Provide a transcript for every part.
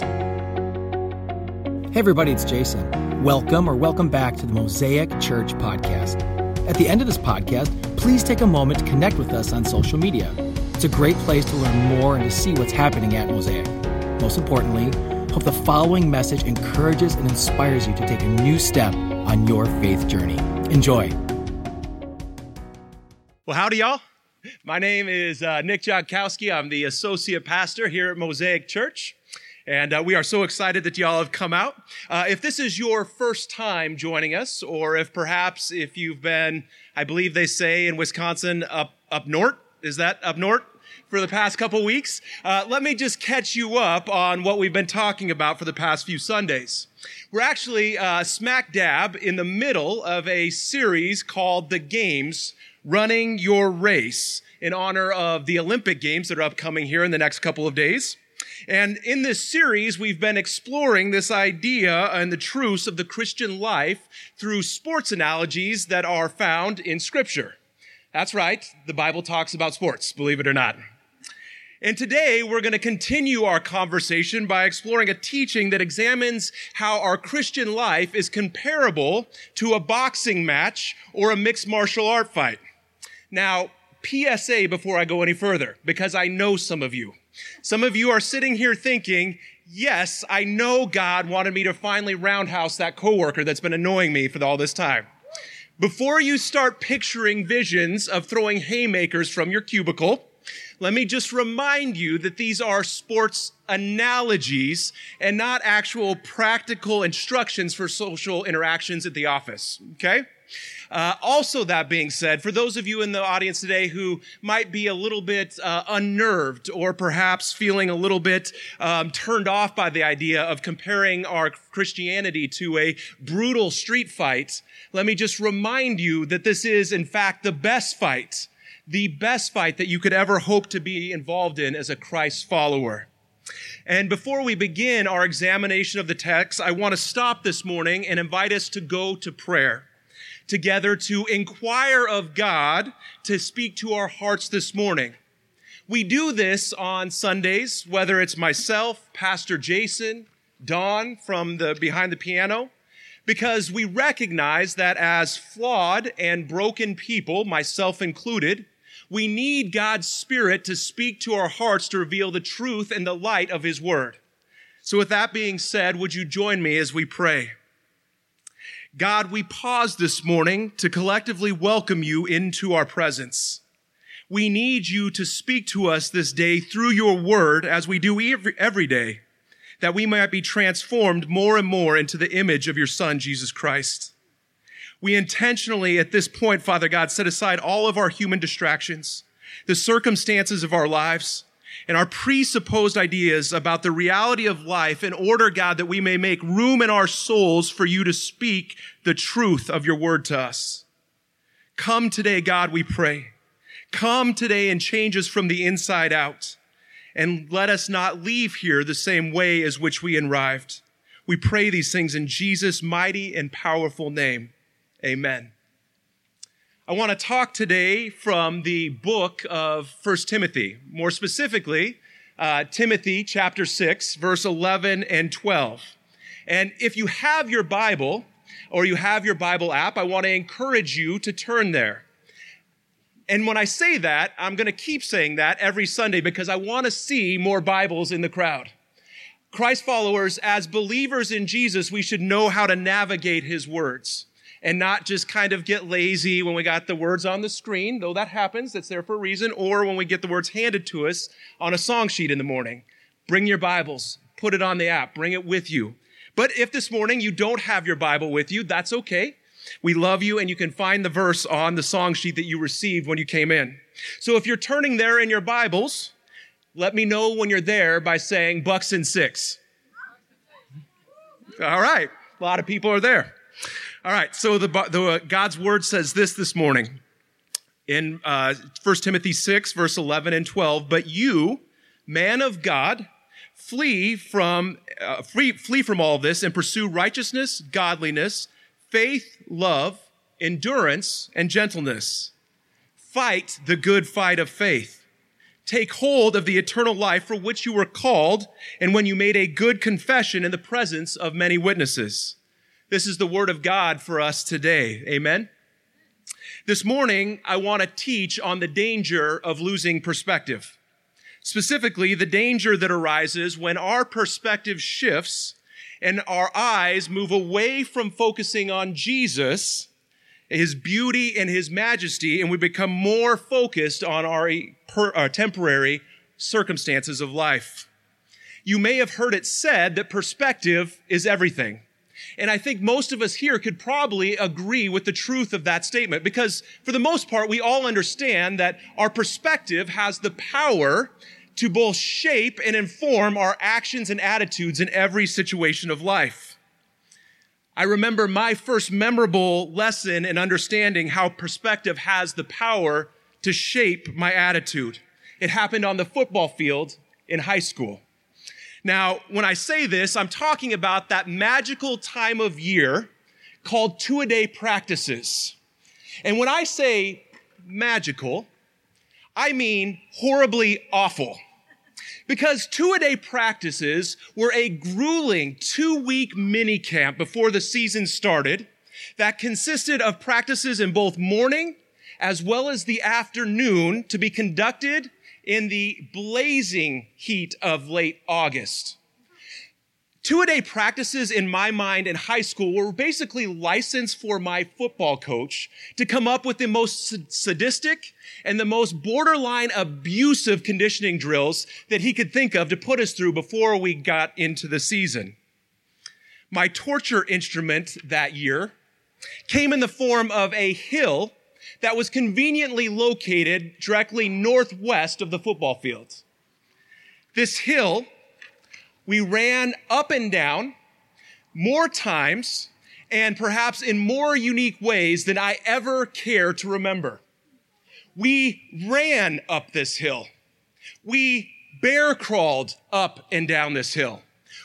Hey, everybody, it's Jason. Welcome or welcome back to the Mosaic Church Podcast. At the end of this podcast, please take a moment to connect with us on social media. It's a great place to learn more and to see what's happening at Mosaic. Most importantly, hope the following message encourages and inspires you to take a new step on your faith journey. Enjoy. Well, howdy, y'all. My name is uh, Nick Jonckowski. I'm the associate pastor here at Mosaic Church. And uh, we are so excited that y'all have come out. Uh, if this is your first time joining us, or if perhaps if you've been, I believe they say in Wisconsin, up, up north, is that up north? For the past couple weeks, uh, let me just catch you up on what we've been talking about for the past few Sundays. We're actually uh, smack dab in the middle of a series called The Games running your race in honor of the Olympic Games that are upcoming here in the next couple of days. And in this series, we've been exploring this idea and the truths of the Christian life through sports analogies that are found in Scripture. That's right, the Bible talks about sports, believe it or not. And today we're going to continue our conversation by exploring a teaching that examines how our Christian life is comparable to a boxing match or a mixed martial art fight. Now, PSA before I go any further, because I know some of you. Some of you are sitting here thinking, yes, I know God wanted me to finally roundhouse that coworker that's been annoying me for all this time. Before you start picturing visions of throwing haymakers from your cubicle, let me just remind you that these are sports analogies and not actual practical instructions for social interactions at the office. Okay? Uh, also, that being said, for those of you in the audience today who might be a little bit uh, unnerved or perhaps feeling a little bit um, turned off by the idea of comparing our Christianity to a brutal street fight, let me just remind you that this is, in fact, the best fight, the best fight that you could ever hope to be involved in as a Christ follower. And before we begin our examination of the text, I want to stop this morning and invite us to go to prayer together to inquire of God to speak to our hearts this morning. We do this on Sundays, whether it's myself, Pastor Jason, Don from the behind the piano, because we recognize that as flawed and broken people, myself included, we need God's Spirit to speak to our hearts to reveal the truth and the light of His Word. So, with that being said, would you join me as we pray? God, we pause this morning to collectively welcome you into our presence. We need you to speak to us this day through your word as we do every, every day, that we might be transformed more and more into the image of your son, Jesus Christ. We intentionally, at this point, Father God, set aside all of our human distractions, the circumstances of our lives, and our presupposed ideas about the reality of life in order, God, that we may make room in our souls for you to speak the truth of your word to us. Come today, God, we pray. Come today and change us from the inside out. And let us not leave here the same way as which we arrived. We pray these things in Jesus' mighty and powerful name. Amen. I want to talk today from the book of First Timothy, more specifically, uh, Timothy chapter 6, verse 11 and 12. And if you have your Bible or you have your Bible app, I want to encourage you to turn there. And when I say that, I'm going to keep saying that every Sunday because I want to see more Bibles in the crowd. Christ followers, as believers in Jesus, we should know how to navigate his words and not just kind of get lazy when we got the words on the screen, though that happens, that's there for a reason, or when we get the words handed to us on a song sheet in the morning. Bring your Bibles, put it on the app, bring it with you. But if this morning you don't have your Bible with you, that's okay. We love you and you can find the verse on the song sheet that you received when you came in. So if you're turning there in your Bibles, let me know when you're there by saying Bucks and Six. All right. A lot of people are there. All right, so the, the uh, God's word says this this morning in uh, 1 Timothy 6, verse 11 and 12. But you, man of God, flee from, uh, flee, flee from all this and pursue righteousness, godliness, faith, love, endurance, and gentleness. Fight the good fight of faith. take hold of the eternal life for which you were called and when you made a good confession in the presence of many witnesses. This is the word of God for us today. Amen. This morning, I want to teach on the danger of losing perspective. Specifically, the danger that arises when our perspective shifts and our eyes move away from focusing on Jesus, his beauty and his majesty, and we become more focused on our, per, our temporary circumstances of life. You may have heard it said that perspective is everything. And I think most of us here could probably agree with the truth of that statement because for the most part, we all understand that our perspective has the power to both shape and inform our actions and attitudes in every situation of life. I remember my first memorable lesson in understanding how perspective has the power to shape my attitude. It happened on the football field in high school. Now, when I say this, I'm talking about that magical time of year called two a day practices. And when I say magical, I mean horribly awful. Because two a day practices were a grueling two week mini camp before the season started that consisted of practices in both morning as well as the afternoon to be conducted in the blazing heat of late August. Two a day practices in my mind in high school were basically licensed for my football coach to come up with the most sadistic and the most borderline abusive conditioning drills that he could think of to put us through before we got into the season. My torture instrument that year came in the form of a hill that was conveniently located directly northwest of the football field. This hill, we ran up and down more times and perhaps in more unique ways than I ever care to remember. We ran up this hill. We bear crawled up and down this hill.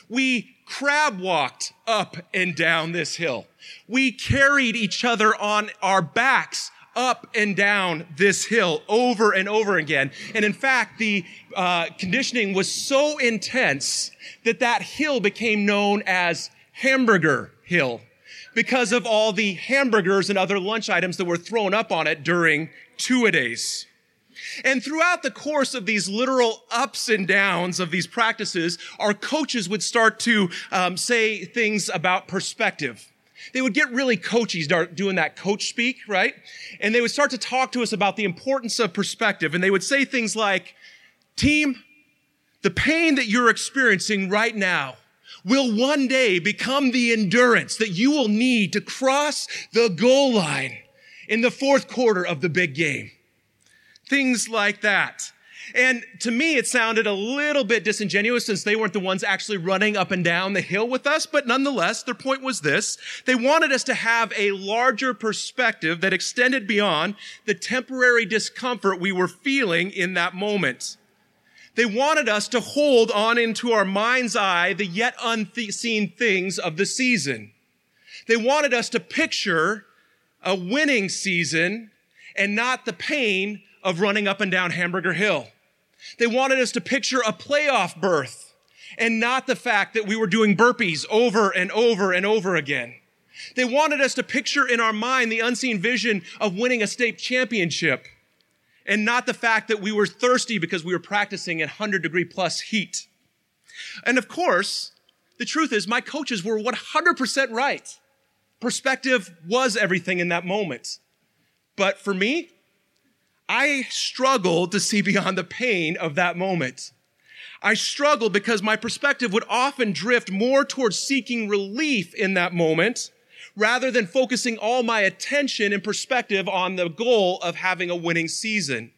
We crab walked up and down this hill. We carried each other on our backs up and down this hill over and over again. And in fact, the uh, conditioning was so intense that that hill became known as Hamburger Hill because of all the hamburgers and other lunch items that were thrown up on it during two a days. And throughout the course of these literal ups and downs of these practices, our coaches would start to um, say things about perspective. They would get really coachy, start doing that coach speak, right? And they would start to talk to us about the importance of perspective. And they would say things like, team, the pain that you're experiencing right now will one day become the endurance that you will need to cross the goal line in the fourth quarter of the big game. Things like that. And to me, it sounded a little bit disingenuous since they weren't the ones actually running up and down the hill with us. But nonetheless, their point was this. They wanted us to have a larger perspective that extended beyond the temporary discomfort we were feeling in that moment. They wanted us to hold on into our mind's eye the yet unseen things of the season. They wanted us to picture a winning season and not the pain of running up and down Hamburger Hill. They wanted us to picture a playoff berth and not the fact that we were doing burpees over and over and over again. They wanted us to picture in our mind the unseen vision of winning a state championship and not the fact that we were thirsty because we were practicing in 100 degree plus heat. And of course, the truth is my coaches were 100% right. Perspective was everything in that moment. But for me, I struggled to see beyond the pain of that moment. I struggled because my perspective would often drift more towards seeking relief in that moment rather than focusing all my attention and perspective on the goal of having a winning season.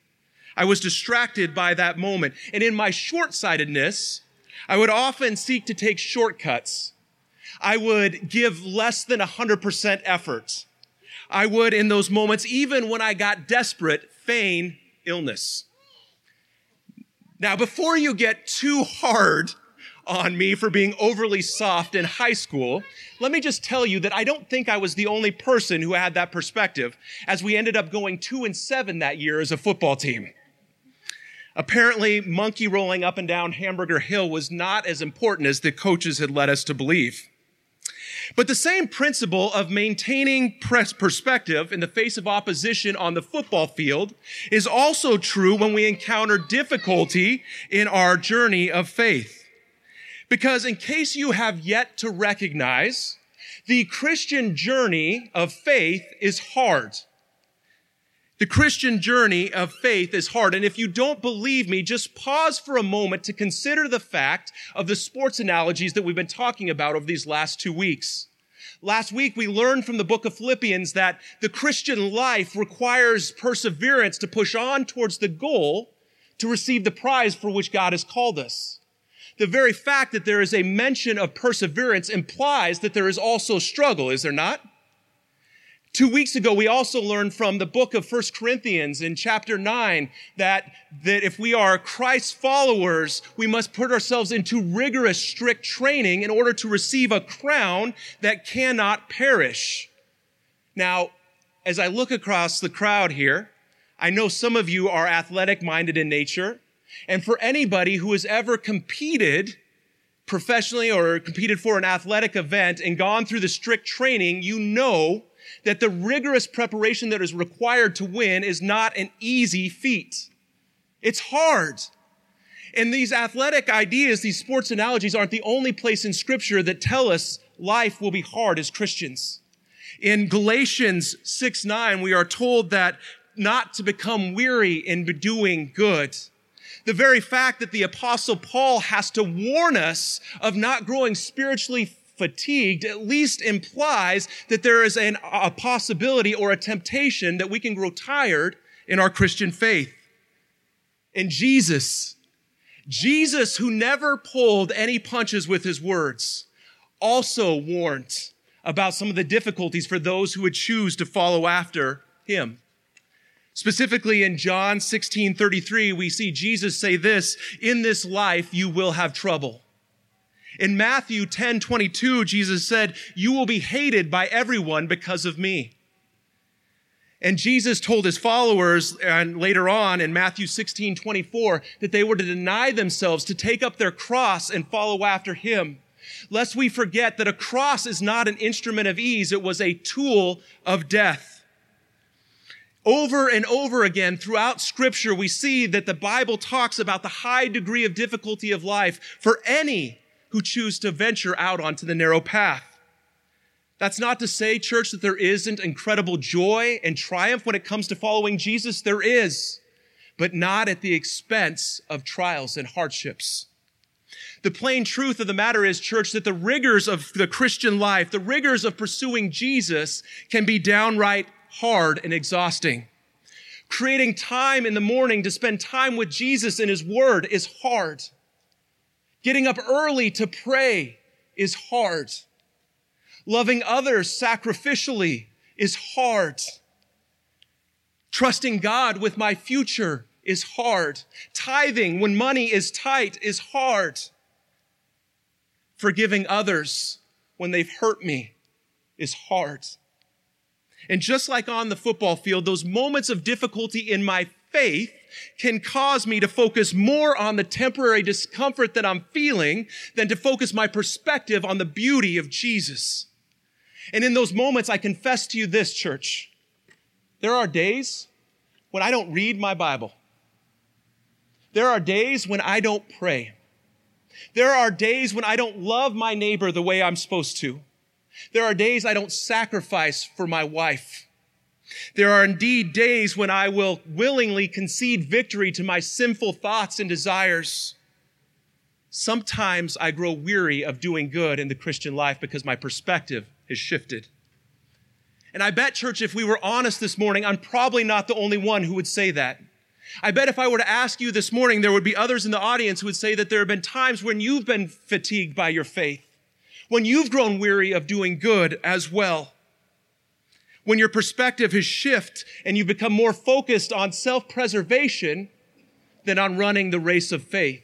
I was distracted by that moment. And in my short sightedness, I would often seek to take shortcuts. I would give less than 100% effort. I would, in those moments, even when I got desperate, feign illness. Now, before you get too hard on me for being overly soft in high school, let me just tell you that I don't think I was the only person who had that perspective as we ended up going two and seven that year as a football team. Apparently, monkey rolling up and down Hamburger Hill was not as important as the coaches had led us to believe. But the same principle of maintaining press perspective in the face of opposition on the football field is also true when we encounter difficulty in our journey of faith. Because in case you have yet to recognize, the Christian journey of faith is hard. The Christian journey of faith is hard. And if you don't believe me, just pause for a moment to consider the fact of the sports analogies that we've been talking about over these last two weeks. Last week, we learned from the book of Philippians that the Christian life requires perseverance to push on towards the goal to receive the prize for which God has called us. The very fact that there is a mention of perseverance implies that there is also struggle, is there not? Two weeks ago, we also learned from the book of First Corinthians in chapter 9 that, that if we are Christ's followers, we must put ourselves into rigorous, strict training in order to receive a crown that cannot perish. Now, as I look across the crowd here, I know some of you are athletic minded in nature. And for anybody who has ever competed professionally or competed for an athletic event and gone through the strict training, you know that the rigorous preparation that is required to win is not an easy feat. It's hard. And these athletic ideas, these sports analogies aren't the only place in scripture that tell us life will be hard as Christians. In Galatians 6 9, we are told that not to become weary in doing good. The very fact that the apostle Paul has to warn us of not growing spiritually fatigued at least implies that there is an, a possibility or a temptation that we can grow tired in our Christian faith. And Jesus, Jesus, who never pulled any punches with his words, also warned about some of the difficulties for those who would choose to follow after him. Specifically in John 16 33, we see Jesus say this In this life you will have trouble. In Matthew 10 22, Jesus said, You will be hated by everyone because of me. And Jesus told his followers, and later on in Matthew 16 24, that they were to deny themselves, to take up their cross and follow after him. Lest we forget that a cross is not an instrument of ease, it was a tool of death. Over and over again throughout scripture, we see that the Bible talks about the high degree of difficulty of life for any who choose to venture out onto the narrow path. That's not to say, church, that there isn't incredible joy and triumph when it comes to following Jesus. There is, but not at the expense of trials and hardships. The plain truth of the matter is, church, that the rigors of the Christian life, the rigors of pursuing Jesus can be downright hard and exhausting. Creating time in the morning to spend time with Jesus and His Word is hard. Getting up early to pray is hard. Loving others sacrificially is hard. Trusting God with my future is hard. Tithing when money is tight is hard. Forgiving others when they've hurt me is hard. And just like on the football field, those moments of difficulty in my faith can cause me to focus more on the temporary discomfort that I'm feeling than to focus my perspective on the beauty of Jesus. And in those moments, I confess to you this, church. There are days when I don't read my Bible. There are days when I don't pray. There are days when I don't love my neighbor the way I'm supposed to. There are days I don't sacrifice for my wife. There are indeed days when I will willingly concede victory to my sinful thoughts and desires. Sometimes I grow weary of doing good in the Christian life because my perspective has shifted. And I bet, church, if we were honest this morning, I'm probably not the only one who would say that. I bet if I were to ask you this morning, there would be others in the audience who would say that there have been times when you've been fatigued by your faith, when you've grown weary of doing good as well when your perspective has shifted and you become more focused on self-preservation than on running the race of faith.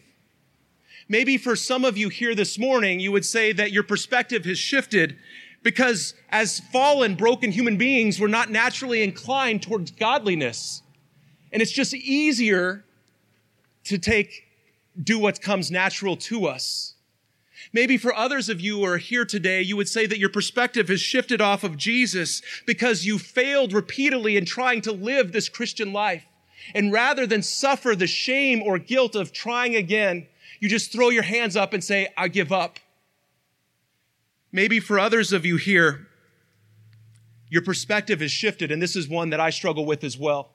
Maybe for some of you here this morning, you would say that your perspective has shifted because as fallen, broken human beings, we're not naturally inclined towards godliness. And it's just easier to take, do what comes natural to us. Maybe for others of you who are here today, you would say that your perspective has shifted off of Jesus because you failed repeatedly in trying to live this Christian life. And rather than suffer the shame or guilt of trying again, you just throw your hands up and say, I give up. Maybe for others of you here, your perspective has shifted, and this is one that I struggle with as well.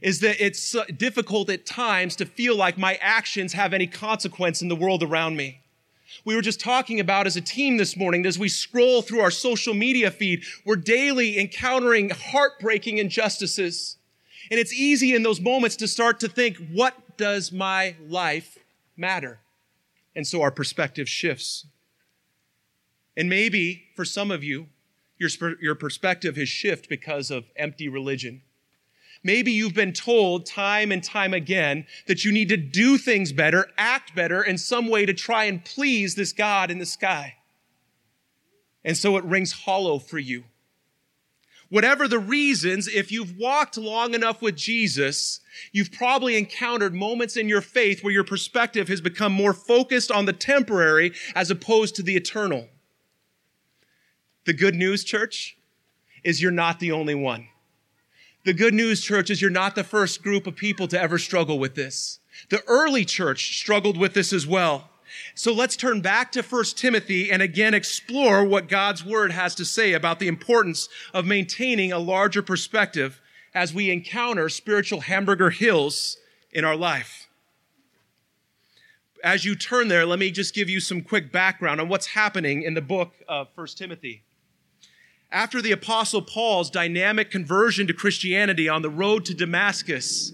Is that it's uh, difficult at times to feel like my actions have any consequence in the world around me. We were just talking about as a team this morning, as we scroll through our social media feed, we're daily encountering heartbreaking injustices. And it's easy in those moments to start to think, what does my life matter? And so our perspective shifts. And maybe for some of you, your, your perspective has shifted because of empty religion. Maybe you've been told time and time again that you need to do things better, act better in some way to try and please this God in the sky. And so it rings hollow for you. Whatever the reasons, if you've walked long enough with Jesus, you've probably encountered moments in your faith where your perspective has become more focused on the temporary as opposed to the eternal. The good news, church, is you're not the only one. The good news, church, is you're not the first group of people to ever struggle with this. The early church struggled with this as well. So let's turn back to 1 Timothy and again explore what God's word has to say about the importance of maintaining a larger perspective as we encounter spiritual hamburger hills in our life. As you turn there, let me just give you some quick background on what's happening in the book of 1 Timothy. After the Apostle Paul's dynamic conversion to Christianity on the road to Damascus,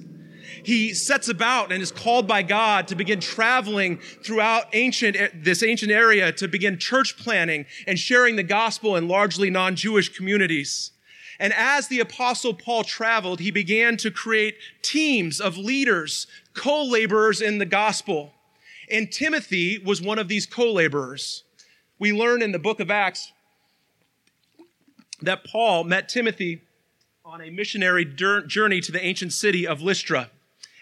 he sets about and is called by God to begin traveling throughout ancient, this ancient area to begin church planning and sharing the gospel in largely non-Jewish communities. And as the apostle Paul traveled, he began to create teams of leaders, co-laborers in the gospel. And Timothy was one of these co-laborers. We learn in the book of Acts that Paul met Timothy on a missionary journey to the ancient city of Lystra.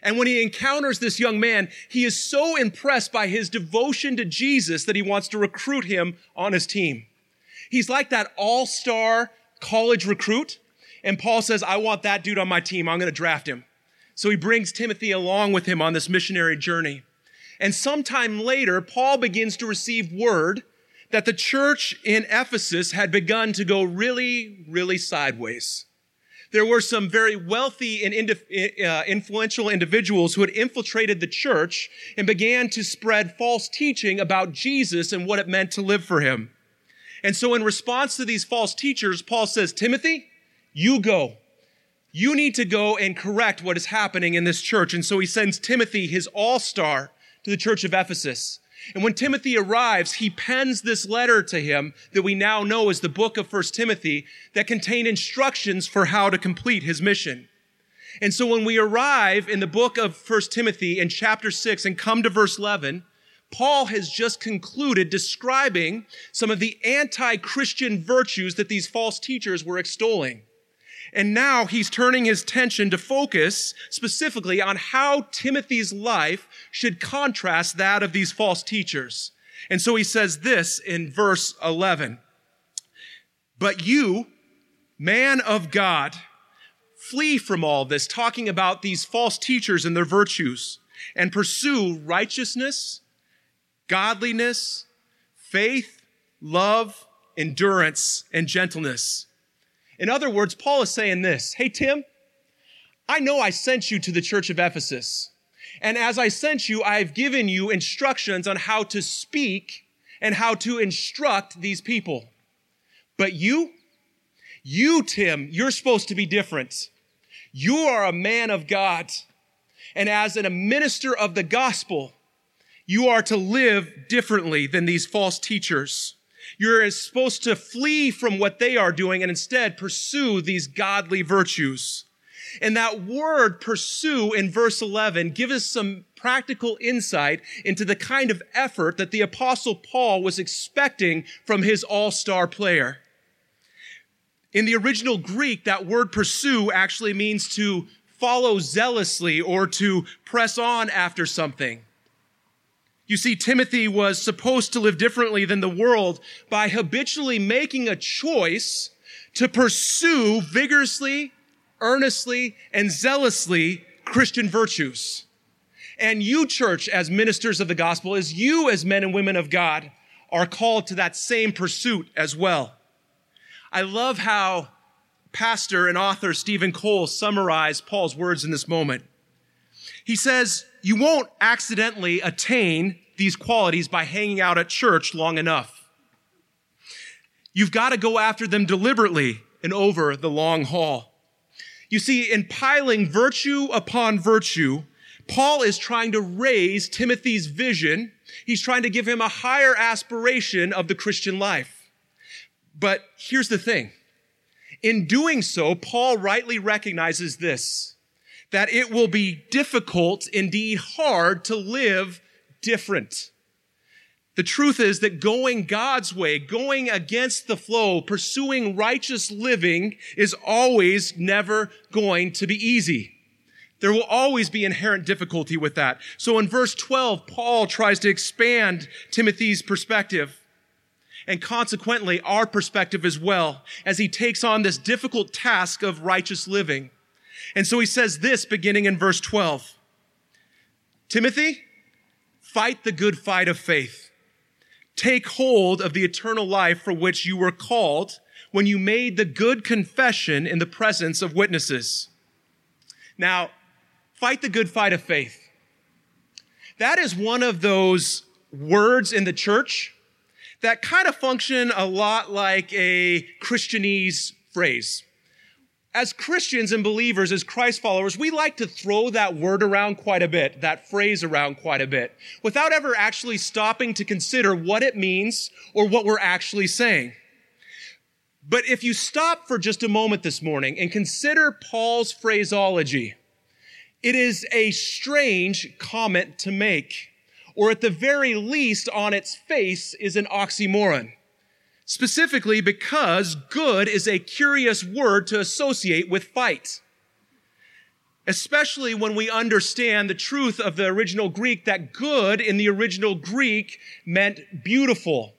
And when he encounters this young man, he is so impressed by his devotion to Jesus that he wants to recruit him on his team. He's like that all star college recruit. And Paul says, I want that dude on my team. I'm going to draft him. So he brings Timothy along with him on this missionary journey. And sometime later, Paul begins to receive word that the church in Ephesus had begun to go really, really sideways. There were some very wealthy and uh, influential individuals who had infiltrated the church and began to spread false teaching about Jesus and what it meant to live for him. And so in response to these false teachers, Paul says, Timothy, you go. You need to go and correct what is happening in this church. And so he sends Timothy, his all-star, to the church of Ephesus. And when Timothy arrives, he pens this letter to him that we now know as the book of First Timothy that contain instructions for how to complete his mission. And so when we arrive in the book of First Timothy in chapter 6 and come to verse 11, Paul has just concluded describing some of the anti-Christian virtues that these false teachers were extolling. And now he's turning his attention to focus specifically on how Timothy's life should contrast that of these false teachers. And so he says this in verse 11. But you, man of God, flee from all this, talking about these false teachers and their virtues, and pursue righteousness, godliness, faith, love, endurance, and gentleness. In other words, Paul is saying this Hey, Tim, I know I sent you to the church of Ephesus. And as I sent you, I've given you instructions on how to speak and how to instruct these people. But you, you, Tim, you're supposed to be different. You are a man of God. And as a minister of the gospel, you are to live differently than these false teachers. You're supposed to flee from what they are doing and instead pursue these godly virtues. And that word pursue in verse 11 gives us some practical insight into the kind of effort that the apostle Paul was expecting from his all-star player. In the original Greek, that word pursue actually means to follow zealously or to press on after something. You see, Timothy was supposed to live differently than the world by habitually making a choice to pursue vigorously, earnestly, and zealously Christian virtues. And you, church, as ministers of the gospel, as you, as men and women of God, are called to that same pursuit as well. I love how pastor and author Steven Cole summarized Paul's words in this moment. He says, You won't accidentally attain these qualities by hanging out at church long enough. You've got to go after them deliberately and over the long haul. You see, in piling virtue upon virtue, Paul is trying to raise Timothy's vision. He's trying to give him a higher aspiration of the Christian life. But here's the thing. In doing so, Paul rightly recognizes this, that it will be difficult, indeed hard, to live different. The truth is that going God's way, going against the flow, pursuing righteous living is always never going to be easy. There will always be inherent difficulty with that. So in verse 12, Paul tries to expand Timothy's perspective and consequently our perspective as well as he takes on this difficult task of righteous living. And so he says this beginning in verse 12. Timothy, fight the good fight of faith. Take hold of the eternal life for which you were called when you made the good confession in the presence of witnesses. Now, fight the good fight of faith. That is one of those words in the church that kind of function a lot like a Christianese phrase as Christians and believers, as Christ followers, we like to throw that word around quite a bit, that phrase around quite a bit, without ever actually stopping to consider what it means or what we're actually saying. But if you stop for just a moment this morning and consider Paul's phraseology, it is a strange comment to make, or at the very least, on its face, is an oxymoron specifically because good is a curious word to associate with fight. Especially when we understand the truth of the original Greek that good in the original Greek meant beautiful.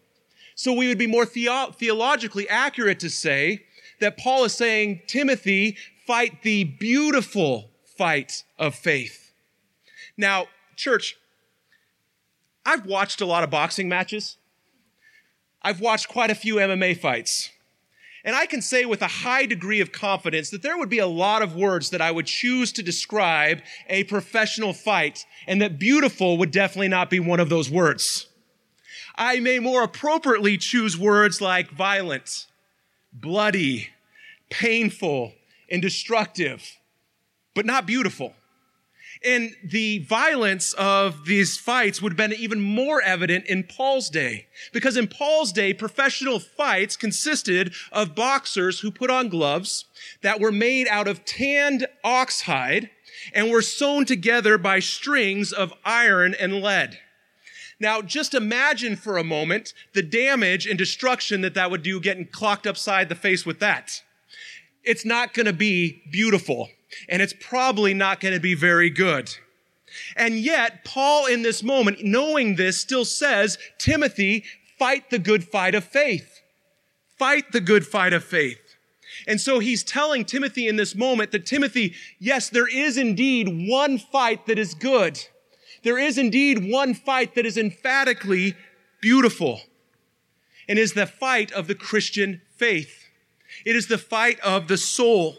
So we would be more theo- theologically accurate to say that Paul is saying, Timothy, fight the beautiful fight of faith. Now, church, I've watched a lot of boxing matches. I've watched quite a few MMA fights. And I can say with a high degree of confidence that there would be a lot of words that I would choose to describe a professional fight, and that beautiful would definitely not be one of those words. I may more appropriately choose words like violent, bloody, painful, and destructive, but not beautiful. And the violence of these fights would have been even more evident in Paul's day. Because in Paul's day, professional fights consisted of boxers who put on gloves that were made out of tanned oxhide and were sewn together by strings of iron and lead. Now, just imagine for a moment the damage and destruction that that would do getting clocked upside the face with that. It's not going to be beautiful and it's probably not going to be very good. And yet, Paul in this moment, knowing this, still says, Timothy, fight the good fight of faith. Fight the good fight of faith. And so he's telling Timothy in this moment that Timothy, yes, there is indeed one fight that is good. There is indeed one fight that is emphatically beautiful and is the fight of the Christian faith. It is the fight of the soul.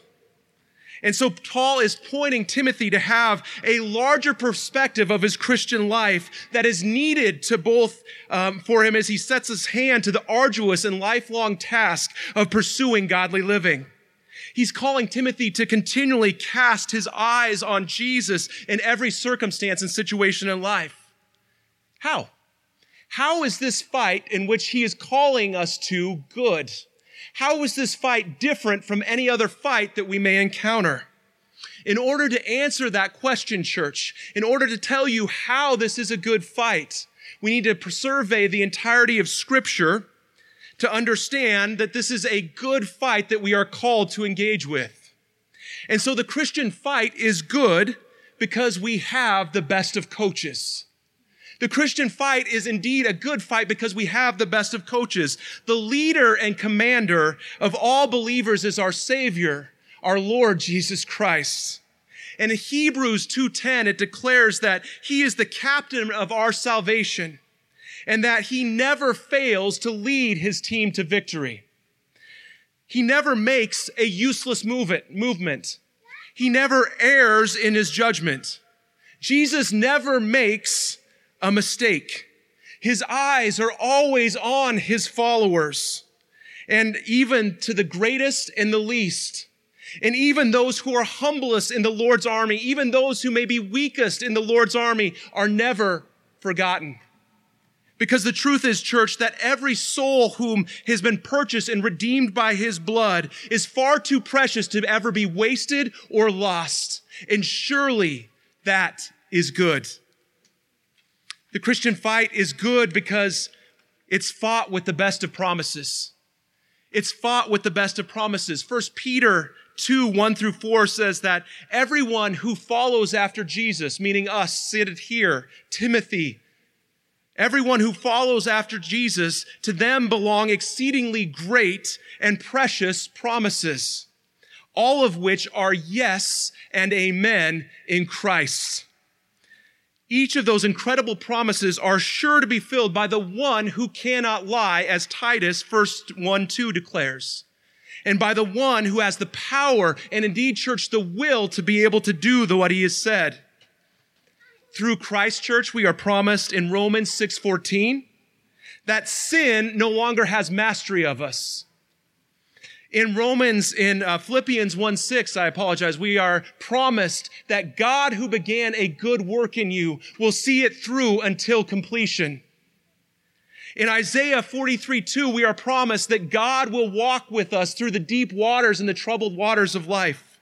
And so Paul is pointing Timothy to have a larger perspective of his Christian life that is needed to both um, for him as he sets his hand to the arduous and lifelong task of pursuing godly living. He's calling Timothy to continually cast his eyes on Jesus in every circumstance and situation in life. How? How is this fight in which he is calling us to good? How is this fight different from any other fight that we may encounter? In order to answer that question, church, in order to tell you how this is a good fight, we need to survey the entirety of Scripture to understand that this is a good fight that we are called to engage with. And so the Christian fight is good because we have the best of coaches. The Christian fight is indeed a good fight because we have the best of coaches. The leader and commander of all believers is our Savior, our Lord Jesus Christ. And in Hebrews 2:10 it declares that he is the captain of our salvation and that he never fails to lead his team to victory. He never makes a useless movement. He never errs in his judgment. Jesus never makes a mistake. His eyes are always on his followers. And even to the greatest and the least, and even those who are humblest in the Lord's army, even those who may be weakest in the Lord's army, are never forgotten. Because the truth is, church, that every soul whom has been purchased and redeemed by his blood is far too precious to ever be wasted or lost. And surely that is good. The Christian fight is good because it's fought with the best of promises. It's fought with the best of promises. First Peter 2, 1 through 4 says that everyone who follows after Jesus, meaning us, seated here, Timothy, everyone who follows after Jesus, to them belong exceedingly great and precious promises, all of which are yes and amen in Christ. Each of those incredible promises are sure to be filled by the one who cannot lie, as Titus 1 1 2 declares and by the one who has the power and indeed, church, the will to be able to do the, what he has said. Through Christ Church, we are promised in Romans 6:14 that sin no longer has mastery of us. In Romans, in uh, Philippians 1 6, I apologize, we are promised that God who began a good work in you will see it through until completion. In Isaiah 43, 2, we are promised that God will walk with us through the deep waters and the troubled waters of life.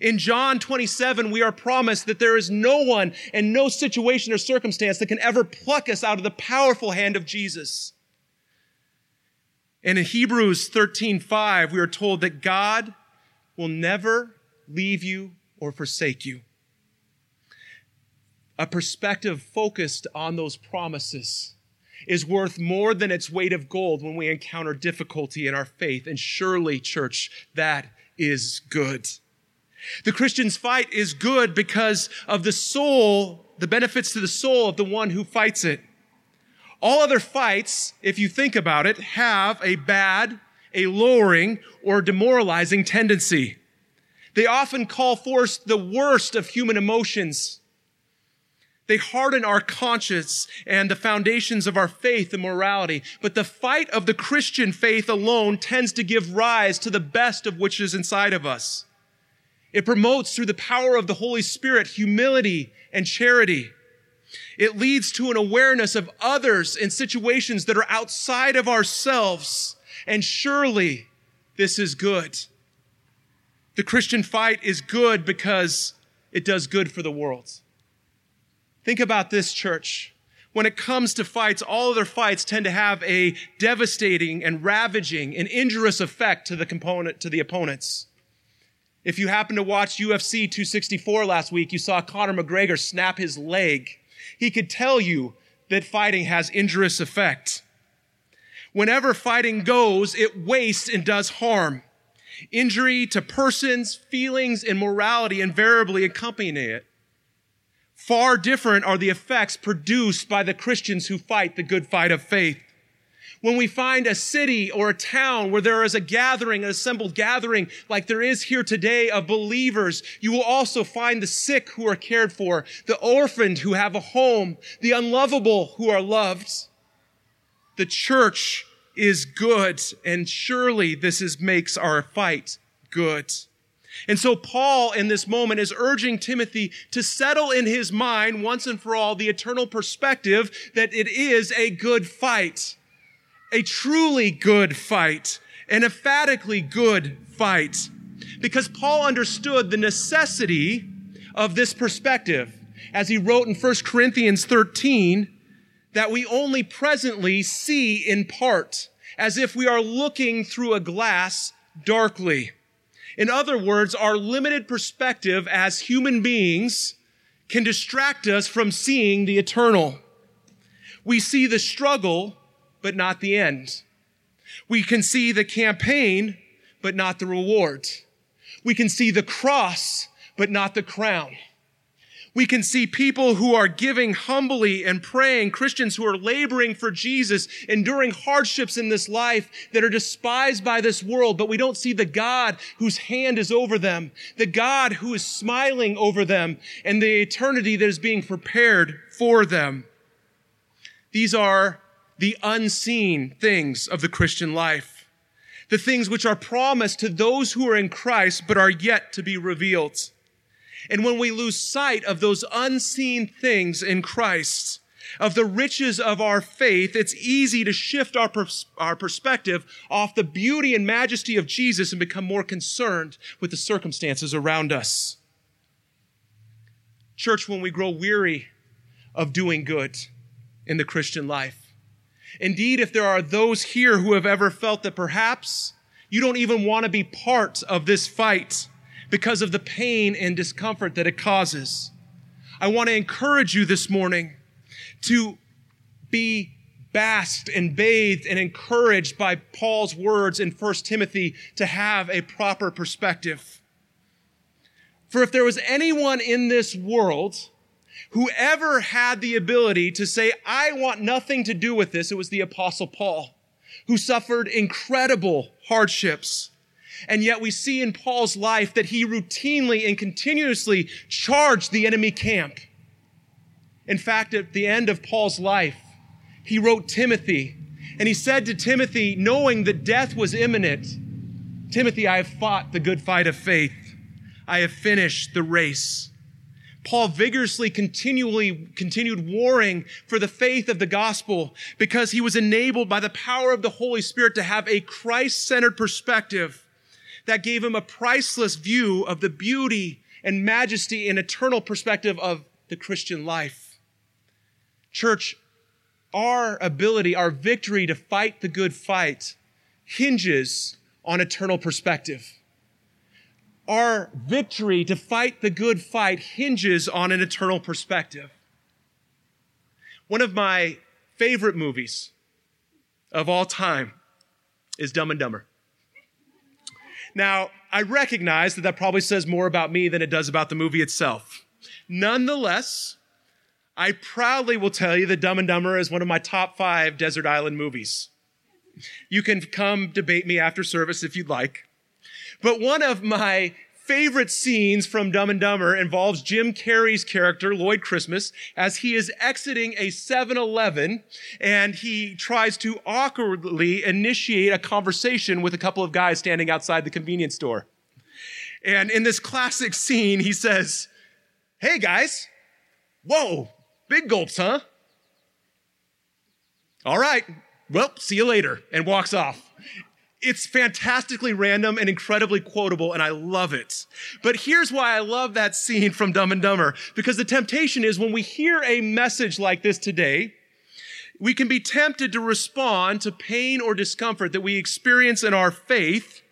In John 27, we are promised that there is no one and no situation or circumstance that can ever pluck us out of the powerful hand of Jesus. And in Hebrews 13, 5, we are told that God will never leave you or forsake you. A perspective focused on those promises is worth more than its weight of gold when we encounter difficulty in our faith. And surely, church, that is good. The Christian's fight is good because of the soul, the benefits to the soul of the one who fights it. All other fights, if you think about it, have a bad, a lowering, or demoralizing tendency. They often call forth the worst of human emotions they harden our conscience and the foundations of our faith and morality. But the fight of the Christian faith alone tends to give rise to the best of which is inside of us. It promotes through the power of the Holy Spirit humility and charity. It leads to an awareness of others in situations that are outside of ourselves. And surely this is good. The Christian fight is good because it does good for the world. Think about this church. When it comes to fights, all other fights tend to have a devastating and ravaging and injurious effect to the component, to the opponents. If you happen to watch UFC 264 last week, you saw Conor McGregor snap his leg. He could tell you that fighting has injurious effect. Whenever fighting goes, it wastes and does harm. Injury to persons, feelings, and morality invariably accompany it. Far different are the effects produced by the Christians who fight the good fight of faith. When we find a city or a town where there is a gathering, an assembled gathering like there is here today of believers, you will also find the sick who are cared for, the orphaned who have a home, the unlovable who are loved. The church is good, and surely this is, makes our fight good. And so Paul in this moment is urging Timothy to settle in his mind once and for all the eternal perspective that it is a good fight, a truly good fight, an emphatically good fight. Because Paul understood the necessity of this perspective as he wrote in 1 Corinthians 13 that we only presently see in part as if we are looking through a glass darkly. In other words, our limited perspective as human beings can distract us from seeing the eternal. We see the struggle, but not the end. We can see the campaign, but not the reward. We can see the cross, but not the crown. We can see people who are giving humbly and praying, Christians who are laboring for Jesus, enduring hardships in this life that are despised by this world, but we don't see the God whose hand is over them, the God who is smiling over them, and the eternity that is being prepared for them. These are the unseen things of the Christian life, the things which are promised to those who are in Christ, but are yet to be revealed. And when we lose sight of those unseen things in Christ, of the riches of our faith, it's easy to shift our, pers- our perspective off the beauty and majesty of Jesus and become more concerned with the circumstances around us. Church, when we grow weary of doing good in the Christian life, indeed, if there are those here who have ever felt that perhaps you don't even want to be part of this fight, because of the pain and discomfort that it causes. I want to encourage you this morning to be basked and bathed and encouraged by Paul's words in 1 Timothy to have a proper perspective. For if there was anyone in this world who ever had the ability to say, I want nothing to do with this, it was the apostle Paul, who suffered incredible hardships. And yet we see in Paul's life that he routinely and continuously charged the enemy camp. In fact, at the end of Paul's life, he wrote Timothy, and he said to Timothy, knowing that death was imminent, Timothy, I have fought the good fight of faith. I have finished the race. Paul vigorously continually continued warring for the faith of the gospel because he was enabled by the power of the Holy Spirit to have a Christ-centered perspective that gave him a priceless view of the beauty and majesty and eternal perspective of the Christian life. Church, our ability, our victory to fight the good fight hinges on eternal perspective. Our victory to fight the good fight hinges on an eternal perspective. One of my favorite movies of all time is Dumb and Dumber. Now, I recognize that that probably says more about me than it does about the movie itself. Nonetheless, I proudly will tell you that Dumb and Dumber is one of my top five desert island movies. You can come debate me after service if you'd like. But one of my favorite scenes from Dumb and Dumber involves Jim Carrey's character, Lloyd Christmas, as he is exiting a 7-Eleven and he tries to awkwardly initiate a conversation with a couple of guys standing outside the convenience store. And in this classic scene, he says, Hey guys, whoa, big gulps, huh? All right, well, see you later, and walks off. It's fantastically random and incredibly quotable, and I love it. But here's why I love that scene from Dumb and Dumber. Because the temptation is when we hear a message like this today, we can be tempted to respond to pain or discomfort that we experience in our faith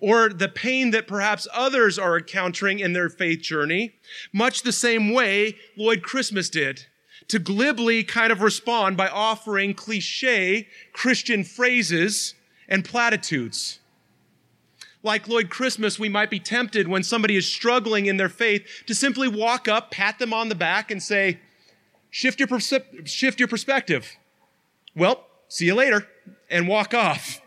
or the pain that perhaps others are encountering in their faith journey, much the same way Lloyd Christmas did. To glibly kind of respond by offering cliche Christian phrases and platitudes. Like Lloyd Christmas, we might be tempted when somebody is struggling in their faith to simply walk up, pat them on the back, and say, shift your, perse- shift your perspective. Well, see you later, and walk off.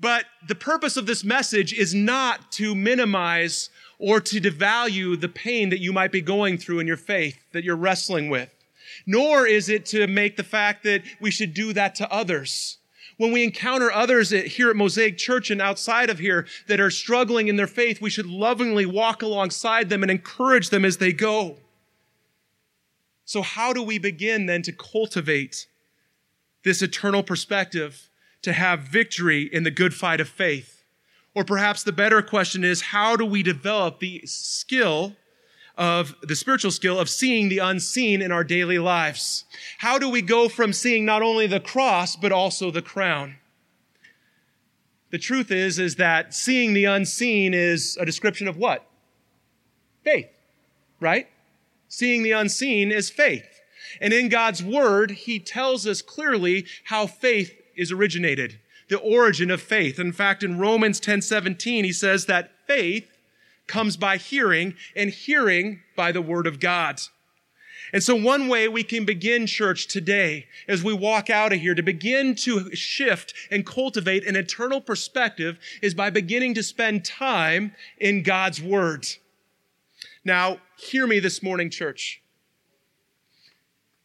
But the purpose of this message is not to minimize or to devalue the pain that you might be going through in your faith that you're wrestling with. Nor is it to make the fact that we should do that to others when we encounter others here at Mosaic Church and outside of here that are struggling in their faith, we should lovingly walk alongside them and encourage them as they go. So, how do we begin then to cultivate this eternal perspective to have victory in the good fight of faith? Or perhaps the better question is how do we develop the skill of the spiritual skill of seeing the unseen in our daily lives. How do we go from seeing not only the cross, but also the crown? The truth is, is that seeing the unseen is a description of what? Faith, right? Seeing the unseen is faith. And in God's word, he tells us clearly how faith is originated, the origin of faith. In fact, in Romans 10 17, he says that faith comes by hearing, and hearing by the word of God. And so one way we can begin church today as we walk out of here to begin to shift and cultivate an eternal perspective is by beginning to spend time in God's word. Now, hear me this morning, church.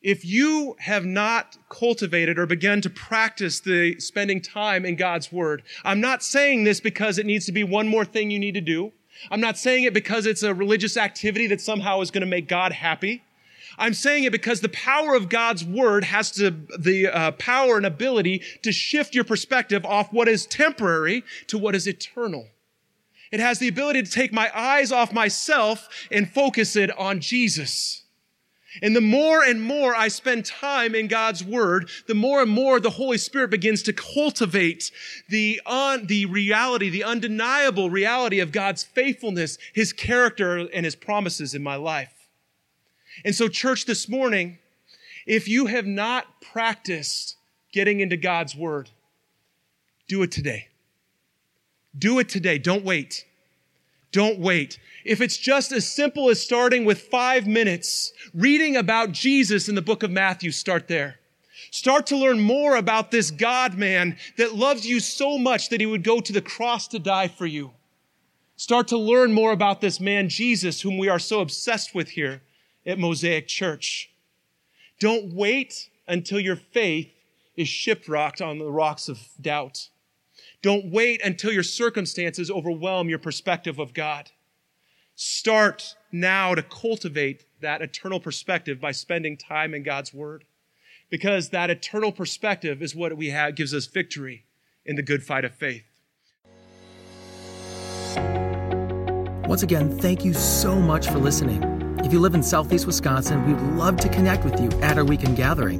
If you have not cultivated or begun to practice the spending time in God's word, I'm not saying this because it needs to be one more thing you need to do. I'm not saying it because it's a religious activity that somehow is going to make God happy. I'm saying it because the power of God's word has to, the uh, power and ability to shift your perspective off what is temporary to what is eternal. It has the ability to take my eyes off myself and focus it on Jesus. And the more and more I spend time in God's word, the more and more the Holy Spirit begins to cultivate the, un, the reality, the undeniable reality of God's faithfulness, His character, and His promises in my life. And so, church, this morning, if you have not practiced getting into God's word, do it today. Do it today. Don't wait. Don't wait. If it's just as simple as starting with five minutes, reading about Jesus in the book of Matthew, start there. Start to learn more about this God man that loves you so much that he would go to the cross to die for you. Start to learn more about this man, Jesus, whom we are so obsessed with here at Mosaic Church. Don't wait until your faith is shipwrecked on the rocks of doubt. Don't wait until your circumstances overwhelm your perspective of God. Start now to cultivate that eternal perspective by spending time in God's Word. Because that eternal perspective is what we have, gives us victory in the good fight of faith. Once again, thank you so much for listening. If you live in Southeast Wisconsin, we would love to connect with you at our weekend gathering.